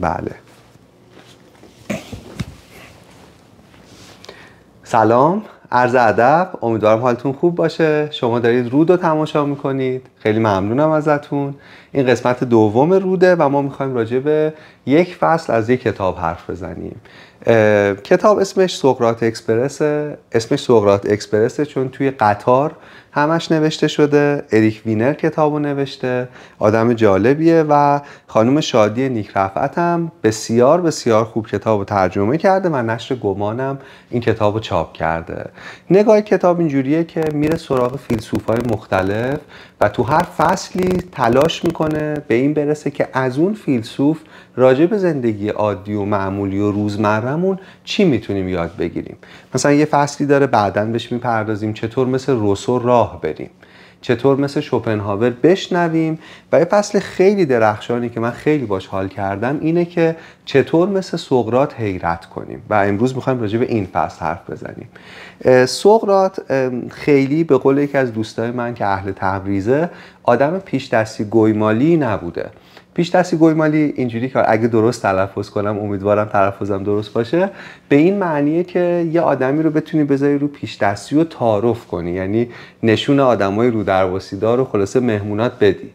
بله. سلام عرض ادب امیدوارم حالتون خوب باشه. شما دارید رود رو تماشا می‌کنید. خیلی ممنونم ازتون. این قسمت دوم روده و ما می‌خوایم راجع به یک فصل از یک کتاب حرف بزنیم. کتاب اسمش سقراط اکسپرس اسمش سقراط اکسپرسه چون توی قطار همش نوشته شده اریک وینر کتابو نوشته آدم جالبیه و خانم شادی نیک رفعت هم بسیار بسیار خوب کتابو ترجمه کرده و نشر گمانم این کتابو چاپ کرده. نگاه کتاب اینجوریه که میره سراغ فیلسوفای مختلف و تو هر فصلی تلاش می‌کنه به این برسه که از اون فیلسوف راجع به زندگی عادی و معمولی و روزمرهمون چی می‌تونیم یاد بگیریم. مثلا یه فصلی داره بعدا بهش می‌پردازیم چطور مثل روسو راه بریم. چطور مثل شوپنهاور بشنویم. و یه فصل خیلی درخشانی که من خیلی باش حال کردم اینه که چطور مثل سقرات حیرت کنیم. و امروز می‌خوایم راجع به این فصل حرف بزنیم. سقرات خیلی به قول یکی از دوستای من که اهل تبریزه آدم پیش دستی گویمالی نبوده. پیش دستی گویمالی اینجوری که اگه درست تلفظ کنم امیدوارم تلفظم درست باشه. به این معنیه که یه آدمی رو بتونی بذاری رو پیش دستی و تعارف کنی. یعنی نشون آدمای رو درواسی دار و خلاصه مهمونات بدی.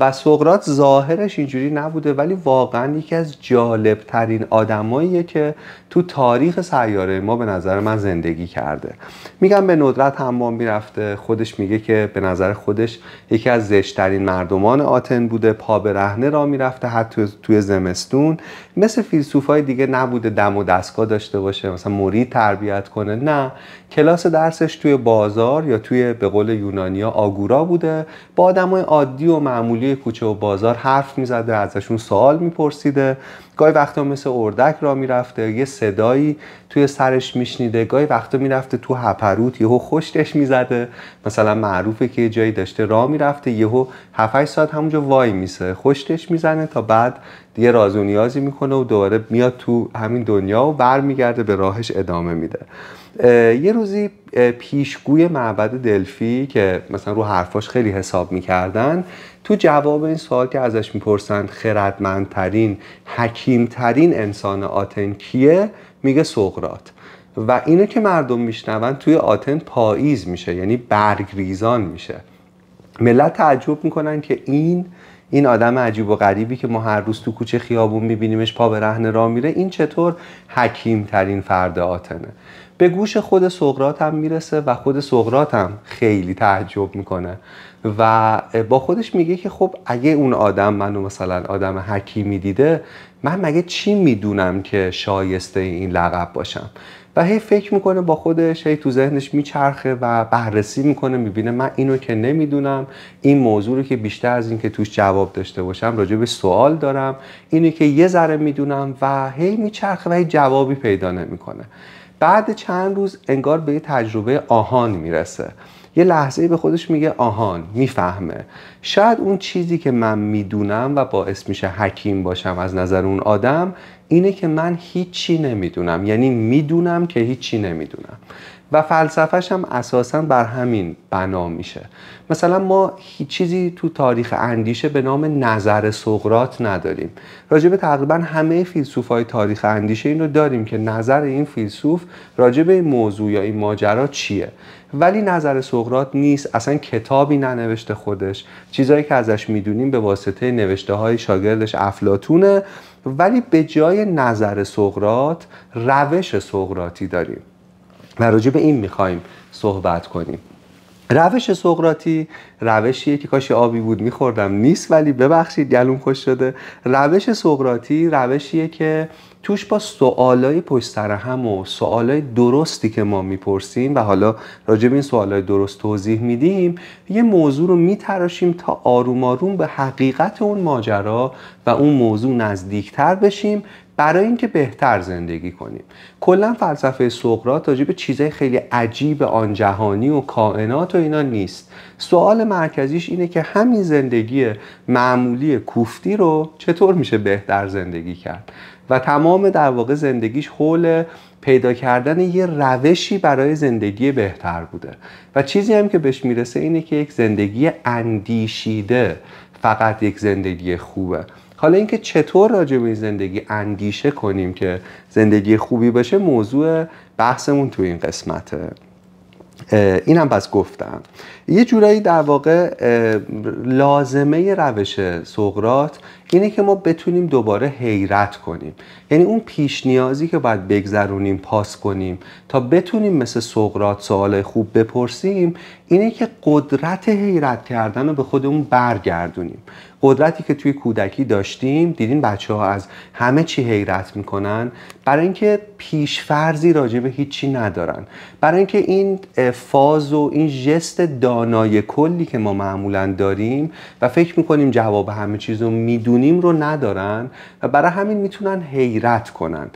و سقرات ظاهرش اینجوری نبوده ولی واقعا یکی از جالب ترین آدماییه که تو تاریخ سیاره ما به نظر من زندگی کرده. میگم به ندرت حمام می‌رفته خودش میگه که به نظر خودش یکی از زشترین مردمان آتن بوده پا به رهنه را می‌رفته حتی توی زمستون. مثل فیلسوفای دیگه نبوده دم و دستگاه داشته باشه مثلا مرید تربیت کنه نه. کلاس درسش توی بازار یا توی به قول یونانیا آگورا بوده. با آدمای عادی و معمولی کوچه و بازار حرف می‌زده ازشون سوال میپرسیده. گاهی وقتا مثل اردک را می‌رفته یه صدایی توی سرش میشنیده. گاهی وقتا می‌رفته تو هپروت یهو خوشتش می‌زده. مثلا معروفه که جایی داشته راه می‌رفته یهو 7 ساعت همونجا وای میسه. خوشتش می‌زنه تا بعد دیگه راز و نیازی می‌کنه و دوباره میاد تو همین دنیا و برمیگرده به راهش ادامه میده. یه روزی پیشگوی معبد دلفی که مثلا رو حرفاش خیلی حساب می‌کردن تو جواب این سوال که ازش می‌پرسند خردمندترین حکیمترین انسان آتن کیه؟ میگه سقرات و اینو که مردم میشنون توی آتن پاییز میشه یعنی برگریزان میشه. ملت تعجب می‌کنن که این این آدم عجیب و غریبی که ما هر روز تو کوچه خیابون میبینیمش پا به رهن راه میره این چطور حکیم ترین فرد آتنه؟ به گوش خود سقرات هم می‌رسه و خود سقرات هم خیلی تعجب می‌کنه. و با خودش میگه که خب اگه اون آدم منو مثلا آدم حکیمی دیده من مگه چی می‌دونم که شایسته این لقب باشم؟ و هی فکر می‌کنه با خودش هی تو ذهنش میچرخه و بررسی می‌کنه می‌بینه من اینو که نمی‌دونم این موضوع رو که بیشتر از این که توش جواب داشته باشم راجع به سوال دارم اینو که یه ذره می‌دونم و هی میچرخه و هی جوابی پیدا نمی‌کنه. بعد چند روز انگار به یه تجربه آهان می‌رسه. یه لحظه به خودش میگه آهان می‌فهمه. شاید اون چیزی که من می‌دونم و باعث میشه حکیم باشم از نظر اون آدم اینه که من هیچی نمی‌دونم. یعنی می‌دونم که هیچی نمی‌دونم. و فلسفهش هم اساسا بر همین بنا میشه. مثلا ما هیچ چیزی تو تاریخ اندیشه به نام نظر سقرات نداریم. راجع به تقریبا همه فیلسوف های تاریخ اندیشه این رو داریم که نظر این فیلسوف راجع به این موضوع یا این ماجرا چیه. ولی نظر سقرات نیست اصلا کتابی ننوشته خودش. چیزهایی که ازش می‌دونیم به واسطه نوشته های شاگردش افلاتونه ولی به جای نظر سقرات روش سقراطی داریم. و راجع به این می‌خوایم صحبت کنیم. روش سقراطی روشیه که کاش آبی بود میخوردم نیست ولی ببخشید گلوم خوش شده. روش سقراطی روشیه که توش با سوالای پشت سر هم و سوالای درستی که ما می‌پرسیم و حالا راجع به این سوالای درست توضیح میدیم یه موضوع رو میتراشیم تا آروم آروم به حقیقت اون ماجرا و اون موضوع نزدیکتر بشیم برای اینکه بهتر زندگی کنیم. کلا فلسفه سقراط راجع به چیزای خیلی عجیب آن جهانی و کائنات و اینا نیست. سوال مرکزیش اینه که همین زندگی معمولی کوفتی رو چطور میشه بهتر زندگی کرد؟ و تمام در واقع زندگیش حول پیدا کردن یه روشی برای زندگی بهتر بوده. و چیزی هم که بهش می‌رسه اینه که یک زندگی اندیشیده فقط یک زندگی خوبه. حالا اینکه چطور راجع به این زندگی اندیشه کنیم که زندگی خوبی باشه موضوع بحثمون تو این قسمته. اینم پس گفتم. یه جورایی در واقع لازمه روش سقرات اینه که ما بتونیم دوباره حیرت کنیم. یعنی اون پیش نیازی که باید بگذرونیم پاس کنیم تا بتونیم مثل سقرات سوال خوب بپرسیم اینه که قدرت حیرت کردن رو به خودمون برگردونیم. قدرتی که توی کودکی داشتیم دیدین بچه ها از همه چی حیرت می‌کنن. برای اینکه پیشفرزی راجع به هیچی ندارن. برای اینکه این فاز و این ژست دانای کلی که ما معمولا داریم و فکر می‌کنیم جواب همه چیز رو می‌دونیم رو ندارن و برای همین می‌تونن حیرت کنن.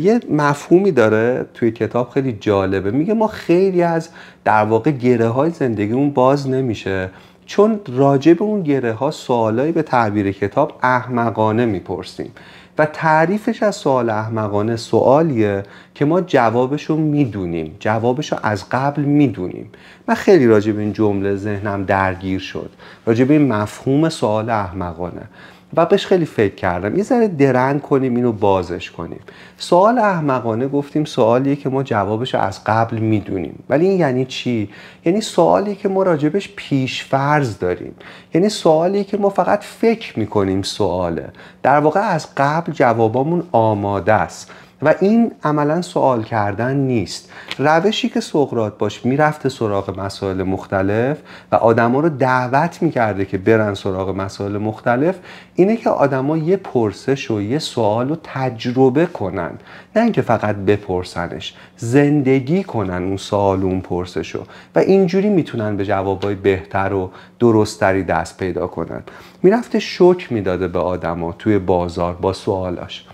یه مفهومی داره توی کتاب خیلی جالبه. میگه ما خیلی از در واقع گره های زندگیمون باز نمیشه. چون راجع به اون گره ها سوالایی به تعبیر کتاب احمقانه می‌پرسیم. و تعریفش از سوال احمقانه سوالیه که ما جوابش رو می‌دونیم. جوابش رو از قبل می‌دونیم. من خیلی راجع به این جمله ذهنم درگیر شد. راجع به این مفهوم سوال احمقانه. و بهش خیلی فکر کردم. یه ذره درنگ کنیم اینو بازش کنیم. سوال احمقانه گفتیم سوالیه که ما جوابش رو از قبل می‌دونیم. ولی این یعنی چی؟ یعنی سوالی که ما راجبش پیش فرض داریم. یعنی سوالی که ما فقط فکر می‌کنیم سواله. در واقع از قبل جوابامون آماده است. و این عملا سوال کردن نیست. روشی که سقرات باش می‌رفته سراغ مسائل مختلف و آدما رو دعوت می‌کرده که برن سراغ مسائل مختلف اینه که آدما یه پرسش و یه سوال رو تجربه کنن. نه اینکه فقط بپرسنش زندگی کنن اون سوال و اون پرسش رو. و اینجوری می‌تونن به جوابای بهتر و درستری دست پیدا کنن. می‌رفته شک می‌داده به آدما توی بازار با سوالاش.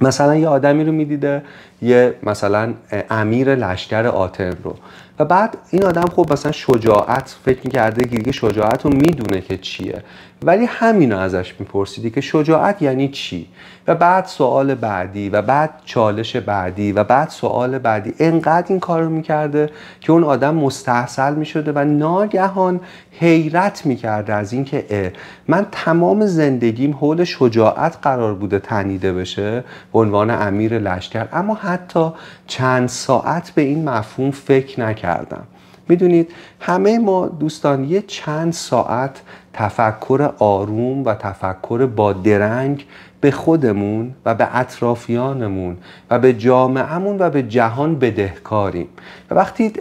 مثلا یه آدمی رو می‌دیده یه مثلا امیر لشکر آتن رو. و بعد این آدم خب مثلا شجاعت فکر می‌کرده که دیگه شجاعت رو می‌دونه که چیه. ولی همین رو ازش میپرسیدی که شجاعت یعنی چی؟ و بعد سوال بعدی و بعد چالش بعدی و بعد سوال بعدی. انقدر این کار رو می‌کرده که اون آدم مستحصل می‌شده و ناگهان حیرت می‌کرده از اینکه من تمام زندگیم حول شجاعت قرار بوده تنیده بشه به عنوان امیر لشکر. اما حتی چند ساعت به این مفهوم فکر نکردم می‌دونید همه ما دوستان یه چند ساعت تفکر آروم و تفکر با درنگ به خودمون و به اطرافیانمون و به جامعهمون و به جهان بدهکاریم. و وقتی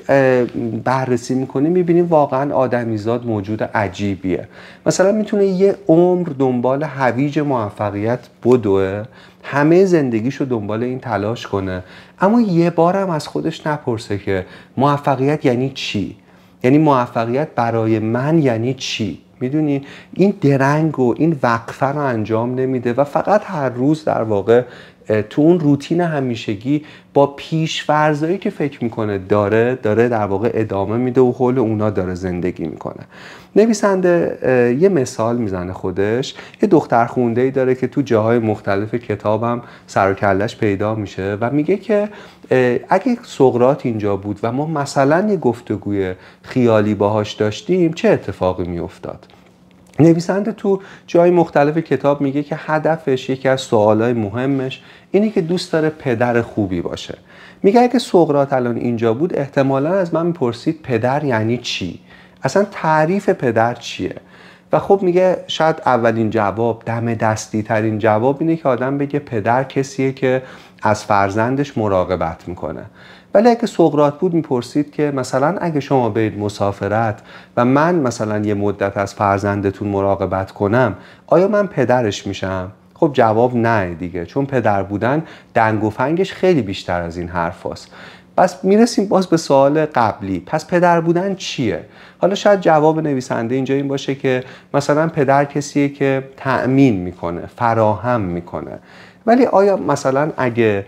بررسی می‌کنیم می‌بینیم واقعا آدمیزاد موجود عجیبیه. مثلا می‌تونه یه عمر دنبال هویج موفقیت بدوه همه زندگیشو دنبال این تلاش کنه. اما یه بارم از خودش نپرسه که موفقیت یعنی چی؟ یعنی موفقیت برای من یعنی چی؟ می‌دونی؟ این درنگ و این وقفه رو انجام نمیده و فقط هر روز در واقع تو اون روتین همیشگی با پیش که فکر می‌کنه داره داره در واقع ادامه میده و حول اونا داره زندگی می‌کنه. نویسنده یه مثال می‌زنه خودش. یه دختر خونده ای داره که تو جاهای مختلف کتابم سر و کلش پیدا میشه و میگه که اگه سقرات اینجا بود و ما مثلا یه گفتگوی خیالی باهاش داشتیم چه اتفاقی میافتاد؟ نویسنده تو جای مختلف کتاب میگه که هدفش یکی از سوالای مهمش اینه که دوست داره پدر خوبی باشه. میگه اگه سقرات الان اینجا بود احتمالا از من می‌پرسید پدر یعنی چی؟ اصلا تعریف پدر چیه؟ و خب میگه شاید اولین جواب دم دستی ترین جواب اینه که آدم بگه پدر کسیه که از فرزندش مراقبت می‌کنه. ولی اگه سقرات بود می‌پرسید که مثلا اگه شما برید مسافرت و من مثلا یه مدت از فرزندتون مراقبت کنم آیا من پدرش میشم؟ خب جواب نه دیگه چون پدر بودن دنگ و فنگش خیلی بیشتر از این حرف هست. پس می‌رسیم باز به سوال قبلی پس پدر بودن چیه؟ حالا شاید جواب نویسنده اینجا این باشه که مثلا پدر کسیه که تأمین می‌کنه فراهم می‌کنه. ولی آیا مثلا اگه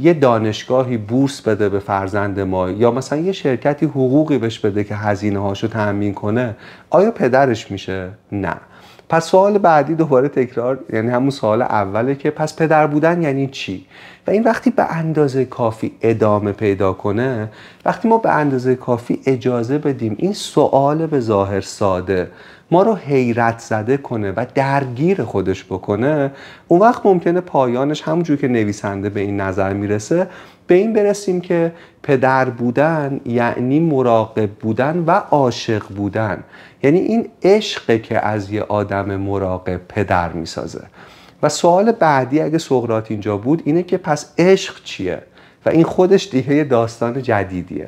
یه دانشگاهی بورس بده به فرزند ما یا مثلا یه شرکتی حقوقی بهش بده که هزینه هاشو تأمین کنه آیا پدرش میشه؟ نه پس سوال بعدی دوباره تکرار یعنی همون سوال اوله که پس پدر بودن یعنی چی؟ و این وقتی به اندازه کافی ادامه پیدا کنه وقتی ما به اندازه کافی اجازه بدیم این سوال به ظاهر ساده ما رو حیرت زده کنه و درگیر خودش بکنه اون وقت ممکنه پایانش همونجور که نویسنده به این نظر می‌رسه به این برسیم که پدر بودن یعنی مراقب بودن و عاشق بودن. یعنی این عشقه که از یه آدم مراقب پدر می‌سازه. و سوال بعدی اگه سقراط اینجا بود اینه که پس عشق چیه؟ و این خودش دیگه داستان جدیدیه.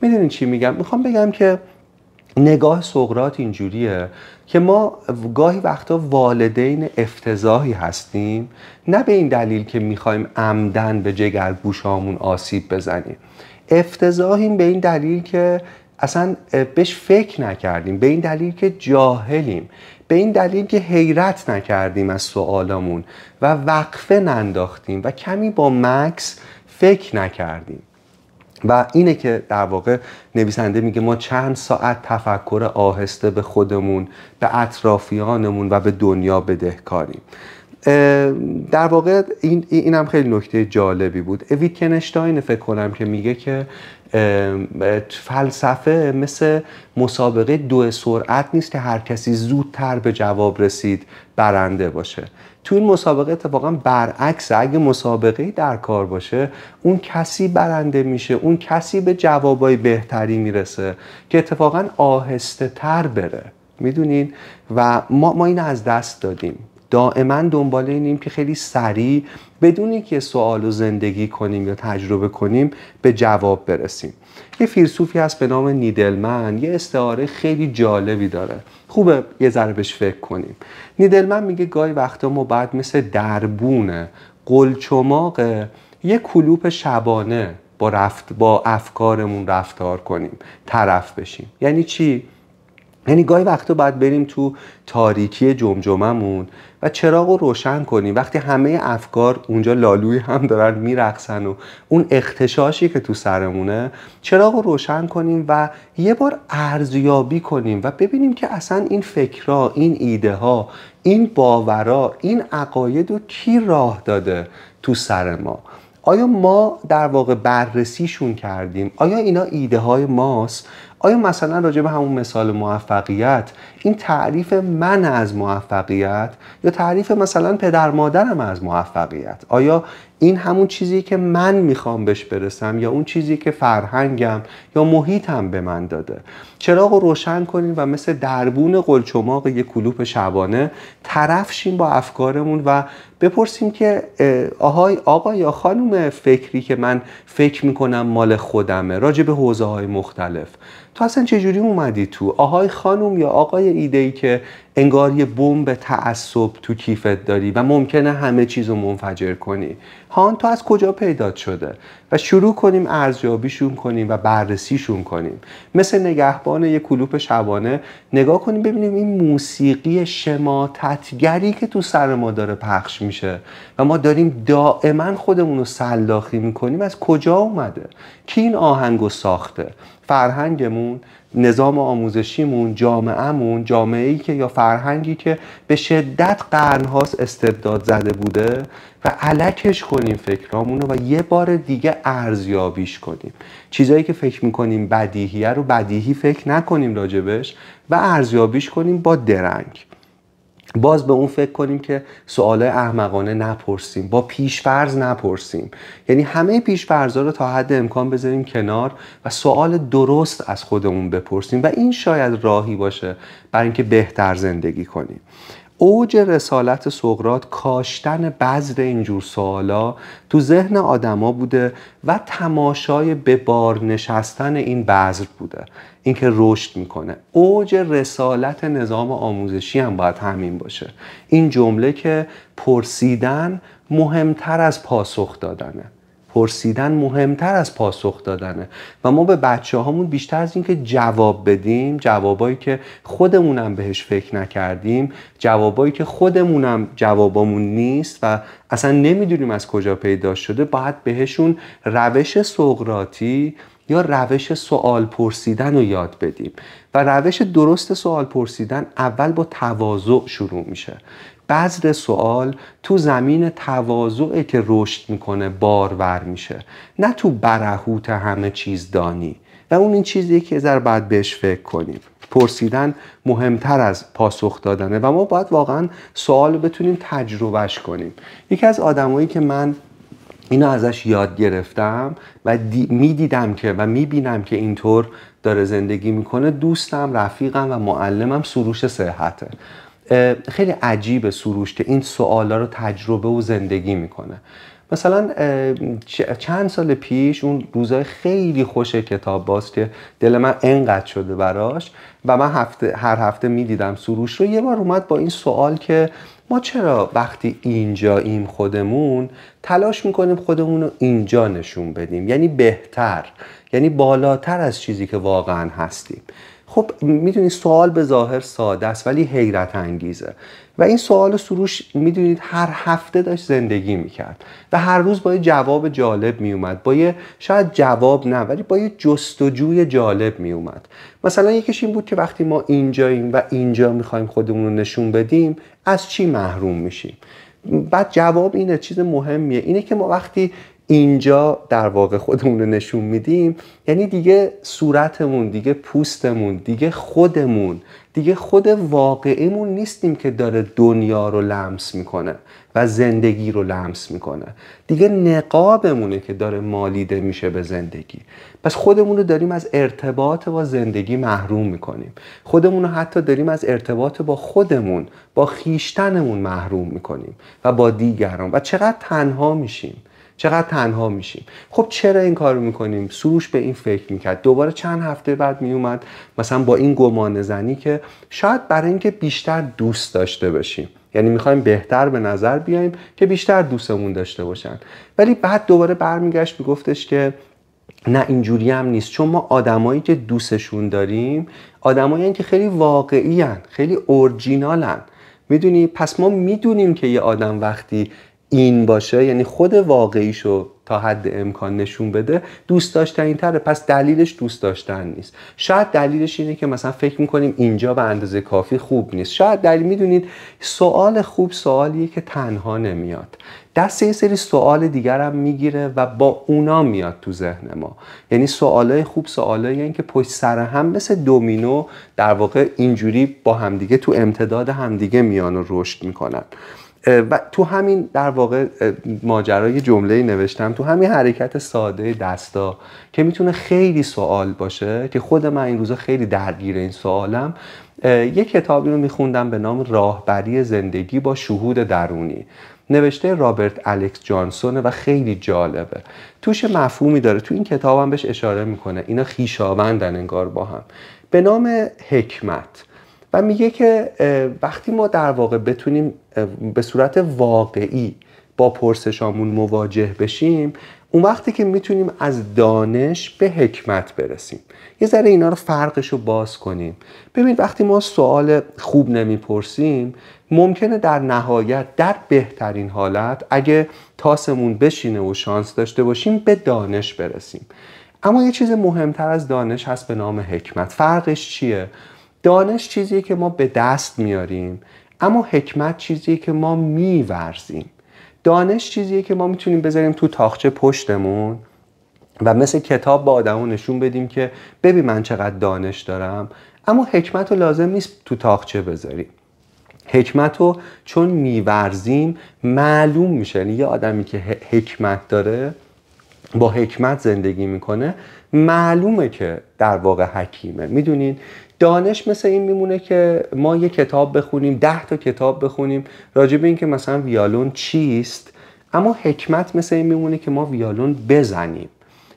می‌دونین چی میگم؟ می‌خوام بگم که نگاه سقرات اینجوریه که ما گاهی وقتا والدین افتضاحی هستیم نه به این دلیل که می‌خوایم عمدن به جگر گوشامون آسیب بزنیم. افتضاحیم به این دلیل که اصلا بهش فکر نکردیم به این دلیل که جاهلیم به این دلیل که حیرت نکردیم از سوالامون و وقفه ننداختیم و کمی با مکس فکر نکردیم. و اینه که در واقع نویسنده میگه ما چند ساعت تفکر آهسته به خودمون به اطرافیانمون و به دنیا بدهکاریم. در واقع این اینم خیلی نکته جالبی بود. ویتکنشتاین فکر کنم که میگه که فلسفه مثل مسابقه دو سرعت نیست که هر کسی زودتر به جواب رسید برنده باشه. تو این مسابقه اتفاقا برعکس اگه مسابقه در کار باشه اون کسی برنده میشه اون کسی به جوابای بهتری می‌رسه که اتفاقا آهسته تر بره. می‌دونین؟ و ما, ما این از دست دادیم. دائما دنبال اینیم که خیلی سریع بدون که سوال و زندگی کنیم یا تجربه کنیم به جواب برسیم. یه فیلسوفی هست به نام نیدلمن. یه استعاره خیلی جالبی داره. خوبه یه ذره بهش فکر کنیم. نیدلمن میگه گاهی وقتا ما باید مثل دربون قلچماق یه کلوپ شبانه با, رفت با افکارمون رفتار کنیم. طرف بشیم. یعنی چی؟ یعنی گاهی وقتا باید بریم تو تاریکی جمجممون و چراغ رو روشن کنیم. وقتی همه افکار اونجا لالوی هم دارن میرقصن و اون اختشاشی که تو سرمونه چراغ رو روشن کنیم و یه بار ارزیابی کنیم و ببینیم که اصلا این فکرها این ایده ها این باورا این عقاید رو کی راه داده تو سر ما؟ آیا ما در واقع بررسیشون کردیم؟ آیا اینا ایده های ماست؟ آیا مثلا راجع به همون مثال موفقیت این تعریف من از موفقیت یا تعریف مثلا پدر مادرم از موفقیت؟ آیا این همون چیزی که من می‌خوام بهش برسم یا اون چیزی که فرهنگم یا محیطم به من داده؟ چراغ رو روشن کنیم و مثل دربون قلچماق یک کلوپ شبانه طرف شیم با افکارمون و بپرسیم که آهای آقا یا خانم فکری که من فکر می‌کنم مال خودمه راجع به حوزه های مختلف. تو اصلا چجوری اومدی تو؟ آهای خانم یا آقای ایده ای که انگار یه بمب تعصب تو کیفت داری و ممکنه همه چیز رو منفجر کنی. هان تو از کجا پیدا شده؟ و شروع کنیم ارزیابیشون کنیم و بررسیشون کنیم. مثل نگهبان یه کلوپ شبانه نگاه کنیم ببینیم این موسیقی شماتتگری که تو سر ما داره پخش میشه و ما داریم دائما خودمون رو سلاخی می‌کنیم. از کجا اومده؟ کی این آهنگ ساخته؟ فرهنگمون نظام آموزشیمون جامعهمون جامعه ای که یا فرهنگی که به شدت قرنهاست استبداد زده بوده و علکش کنیم فکرامون رو و یه بار دیگه ارزیابیش کنیم. چیزایی که فکر می‌کنیم بدیهیه رو بدیهی فکر نکنیم راجبش و ارزیابیش کنیم با درنگ. باز به اون فکر کنیم که سوال احمقانه نپرسیم با پیشفرض نپرسیم. یعنی همه پیشفرضا رو تا حد امکان بذاریم کنار و سوال درست از خودمون بپرسیم و این شاید راهی باشه برای اینکه بهتر زندگی کنیم. اوج رسالت سقرات کاشتن بذر اینجور سوالا تو ذهن آدما بوده و تماشای به بار نشستن این بذر بوده. اینکه رشد می‌کنه. اوج رسالت نظام آموزشی هم باید همین باشه. این جمله که پرسیدن مهمتر از پاسخ دادنه. پرسیدن مهمتر از پاسخ دادنه. و ما به بچه هامون بیشتر از اینکه جواب بدیم جوابایی که خودمونم بهش فکر نکردیم جوابایی که خودمونم جوابامون نیست و اصلا نمی‌دونیم از کجا پیدا شده باید بهشون روش سقراطی یا روش سوال پرسیدن رو یاد بدیم. و روش درست سوال پرسیدن اول با تواضع شروع میشه. بذر سوال تو زمین تواضعه که رشد می‌کنه بارور میشه نه تو برهوت همه چیز دانی. و اون این چیزیه که ذره باید بهش فکر کنیم. پرسیدن مهمتر از پاسخ دادنه. و ما باید واقعا سوال بتونیم تجربهش کنیم. یکی از آدمایی که من اینو ازش یاد گرفتم و می‌دیدم که و می‌بینم که اینطور داره زندگی می‌کنه دوستم رفیقم و معلمم سروش صحته. خیلی عجیب سروش که این سوالا رو تجربه و زندگی می‌کنه. مثلا چند سال پیش اون روزای خیلی خوش کتاب باز که دل من انقدر شده براش و من هفته هر هفته می‌دیدم سروش رو یه بار اومد با این سوال که ما چرا وقتی اینجاییم خودمون تلاش می‌کنیم خودمون رو اینجا نشون بدیم؟ یعنی بهتر یعنی بالاتر از چیزی که واقعا هستیم. خب می‌دونید سوال به ظاهر ساده است ولی حیرت انگیزه. و این سوال سروش می‌دونید هر هفته داشت زندگی می‌کرد. و هر روز با یه جواب جالب میومد با یه شاید جواب نه ولی با یه جستجوی جالب میومد مثلا یکیش این بود که وقتی ما اینجاییم و اینجا می‌خوایم خودمون رو نشون بدیم از چی محروم میشیم؟ بعد جواب اینه چیز مهمیه. اینه که ما وقتی اینجا در واقع خودمون رو نشون میدیم. یعنی دیگه صورتمون دیگه پوستمون دیگه خودمون دیگه خود واقعیمون نیستیم که داره دنیا رو لمس می‌کنه و زندگی رو لمس می‌کنه. دیگه نقابمونه که داره مالیده میشه به زندگی. پس خودمون رو داریم از ارتباط با زندگی محروم می‌کنیم. خودمون رو حتی داریم از ارتباط با خودمون با خیشتنمون محروم می‌کنیم و با دیگران. و چقدر تنها میشیم. چقدر تنها میشیم. خب چرا این کارو می‌کنیم؟ سروش به این فکر می‌کرد. دوباره چند هفته بعد میومد مثلا با این گمان زنی که شاید برای اینکه بیشتر دوست داشته باشیم. یعنی می‌خوایم بهتر به نظر بیایم که بیشتر دوستمون داشته باشن. ولی بعد دوباره برمیگشت میگفتش که نه اینجوری هم نیست. چون ما آدمایی که دوستشون داریم آدمایی که خیلی واقعی هن. خیلی اورجینالن می‌دونی؟ پس ما می‌دونیم که یه آدم وقتی این باشه یعنی خود واقعیشو تا حد امکان نشون بده دوست داشتنی تره پس دلیلش دوست داشتن نیست. شاید دلیلش اینه که مثلا فکر می‌کنیم اینجا به اندازه کافی خوب نیست. شاید دلیل می‌دونید سوال خوب سوالیه که تنها نمیاد. دست یه سری سوال دیگر هم می‌گیره و با اونا میاد تو ذهن ما. یعنی سوالای خوب سوالایی یعنی که پشت سر هم مثل دومینو در واقع اینجوری با همدیگه تو امتداد همدیگه میان و رشد می‌کنن. و تو همین در واقع ماجرای جمله نوشتم. تو همین حرکت ساده دستا که می‌تونه خیلی سوال باشه که خود من این روزا خیلی درگیر این سوالم یه کتابی رو میخوندم به نام راهبری زندگی با شهود درونی. نوشته رابرت الکس جانسون و خیلی جالبه. توش مفهومی داره. تو این کتابم بهش اشاره می‌کنه. اینا خیشاوندن انگار با هم. به نام حکمت. و میگه که وقتی ما در واقع بتونیم به صورت واقعی با پرسشامون مواجه بشیم اون وقتی که می‌تونیم از دانش به حکمت برسیم. یه ذره اینا رو فرقش رو باز کنیم. ببین وقتی ما سوال خوب نمی‌پرسیم ممکنه در نهایت در بهترین حالت اگه تاسمون بشینه و شانس داشته باشیم به دانش برسیم. اما یه چیز مهمتر از دانش هست به نام حکمت. فرقش چیه؟ دانش چیزیه که ما به دست میاریم اما حکمت چیزیه که ما میورزیم. دانش چیزیه که ما می‌تونیم بذاریم تو تاخچه پشتمون و مثل کتاب با آدمون نشون بدیم که ببین من چقدر دانش دارم. اما حکمت رو لازم نیست تو تاخچه بذاریم. حکمت رو چون میورزیم معلوم میشه. یعنی یه آدمی که حکمت داره با حکمت زندگی می‌کنه معلومه که در واقع حکیمه. می‌دونین؟ دانش مثل این میمونه که ما یه کتاب بخونیم ده تا کتاب بخونیم. راجع به اینکه مثلا ویالون چیست اما حکمت مثل این میمونه که ما ویالون بزنیم.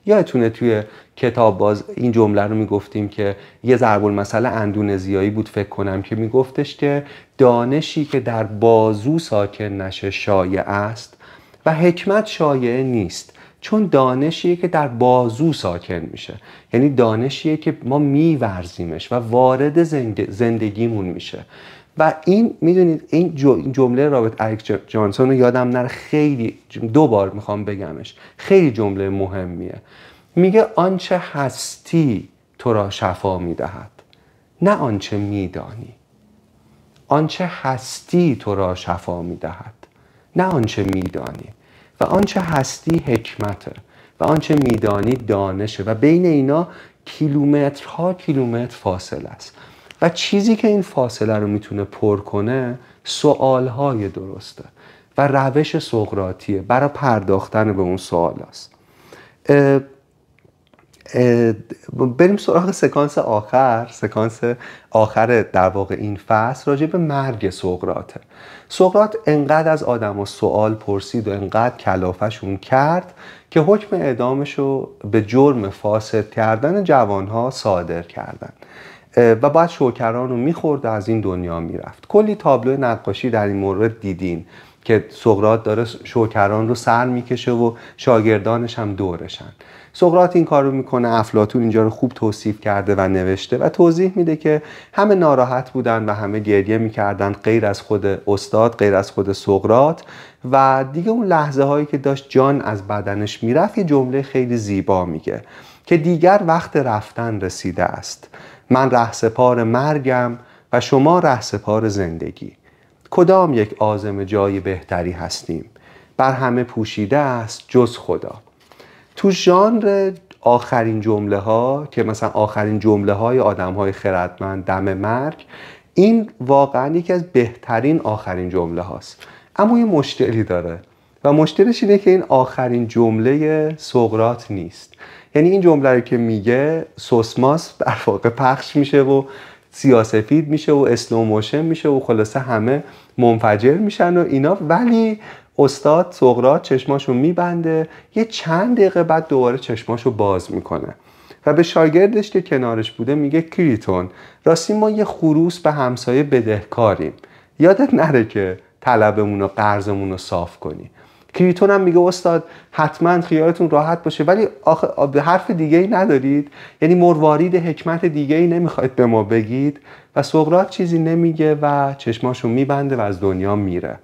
یادتونه توی کتاب باز این جمله رو می‌گفتیم که یه ضرب المثل اندونزیایی بود فکر کنم که میگفتش که دانشی که در بازو ساکن نشه شایع است و حکمت شایع نیست. چون دانشیه که در بازو ساکن میشه. یعنی دانشیه که ما میورزیمش و وارد زندگیمون میشه. و این می‌دونید این جمله رابط اریک جانسون رو یادم نره. خیلی دو بار می‌خوام بگمش. خیلی جمله مهمیه. میگه آنچه هستی تو را شفا می‌دهد نه آنچه میدانی. آنچه هستی تو را شفا می‌دهد نه آنچه میدانی. و آنچه هستی حکمته و آنچه میدانی دانشه و بین اینا کیلومترها کیلومتر فاصله است. و چیزی که این فاصله رو می‌تونه پر کنه سوالهای درسته و روش سقراتیه برای پرداختن به اون سوال است. بریم سراغ سکانس آخر. سکانس آخر در واقع این فصل راجع به مرگ سقراته سقرات انقدر از آدم و سوال پرسید و انقدر کلافشون کرد که حکم اعدامش به جرم فاسد کردن جوانها صادر کردن. و بعد شوکران رو می‌خورد و از این دنیا می‌رفت. کلی تابلو نقاشی در این مورد دیدین که سقرات داره شوکران رو سر می‌کشه و شاگردانش هم دورشن. سقرات این کار رو می‌کنه افلاتون اینجا رو خوب توصیف کرده و نوشته و توضیح میده که همه ناراحت بودن و همه گریه می‌کردن غیر از خود استاد غیر از خود سقرات و دیگه اون لحظه هایی که داشت جان از بدنش می‌رفت یه جمله خیلی زیبا میگه که دیگر وقت رفتن رسیده است. من رهسپار مرگم و شما رهسپار زندگی. کدام یک آزم جای بهتری هستیم؟ بر همه پوشیده است جز خدا. تو ژانر آخرین جمله ها که مثلا آخرین جمله های آدم های خردمند دم مرگ این واقعا یکی از بهترین آخرین جمله هاست اما یه مشکلی داره و مشکلش اینه که این آخرین جمله سقرات نیست. یعنی این جمله رو که میگه سوسماس در واقع پخش میشه و سیاه سفید میشه و slow motion میشه و خلاصه همه منفجر میشن و اینا. ولی استاد سقراط چشماشو میبنده یه چند دقیقه بعد دوباره چشماشو باز می‌کنه. و به شاگردش که کنارش بوده میگه کریتون راستی ما یه خروس به همسایه بدهکاریم. یادت نره که طلبمون و قرضمون رو صاف کنی. کریتون هم میگه استاد حتما خیالتون راحت باشه ولی به حرف دیگه ای ندارید. یعنی مروارید حکمت دیگه ای نمی‌خواید به ما بگید. و سقراط چیزی نمیگه و چشماشو میبنده و از دنیا میره.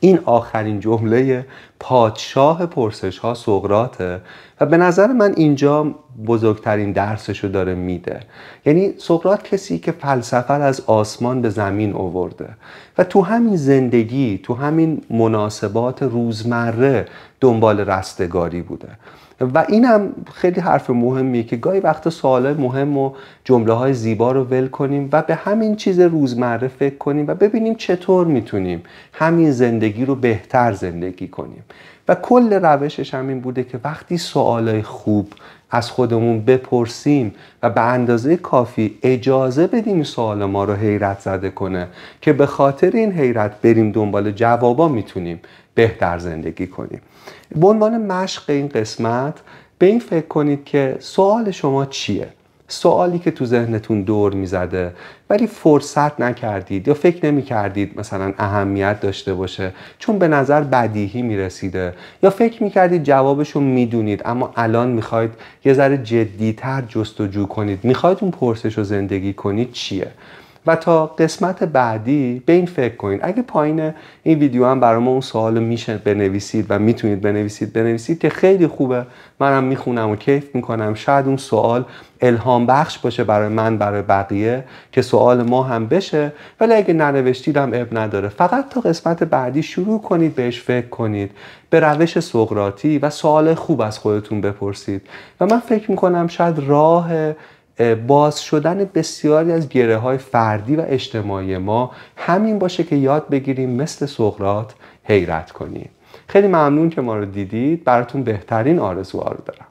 این آخرین جمله پادشاه پرسش ها سقراته و به نظر من اینجا بزرگترین درسش رو داره میده. یعنی سقرات کسی که فلسفه از آسمان به زمین آورده و تو همین زندگی تو همین مناسبات روزمره دنبال رستگاری بوده. و اینم خیلی حرف مهمیه که گاهی وقت سوال مهم و جمله های زیبا رو ول کنیم و به همین چیز روزمره فکر کنیم و ببینیم چطور می‌تونیم همین زندگی رو بهتر زندگی کنیم. و کل روشش همین بوده که وقتی سوالای خوب از خودمون بپرسیم و به اندازه کافی اجازه بدیم سوال ما رو حیرت زده کنه که به خاطر این حیرت بریم دنبال جوابا می‌تونیم. بهتر زندگی کنیم. به عنوان مشق این قسمت به این فکر کنید که سوال شما چیه؟ سوالی که تو ذهنتون دور می‌زده ولی فرصت نکردید یا فکر نمی کردید مثلا اهمیت داشته باشه چون به نظر بدیهی می‌رسیده یا فکر می‌کردید جوابشو می‌دونید اما الان می‌خواید یه ذره جدیتر جستجو کنید می‌خواید اون پرسش رو زندگی کنید چیه؟ و تا قسمت بعدی به این فکر کنید اگه پایین این ویدیو هم برای ما اون سوال میشه بنویسید و می‌تونید بنویسید بنویسید که خیلی خوبه. منم می‌خونم و کیف می‌کنم. شاید اون سوال الهام بخش باشه برای من برای بقیه که سوال ما هم بشه. ولی اگه ننوشتیدم اب نداره. فقط تا قسمت بعدی شروع کنید بهش فکر کنید. به روش سقراطی و سوال خوب از خودتون بپرسید. و من فکر می‌کنم شاید راه باز شدن بسیاری از گره های فردی و اجتماعی ما همین باشه که یاد بگیریم مثل سقرات حیرت کنیم. خیلی ممنون که ما رو دیدید. براتون بهترین آرزوها رو دارم.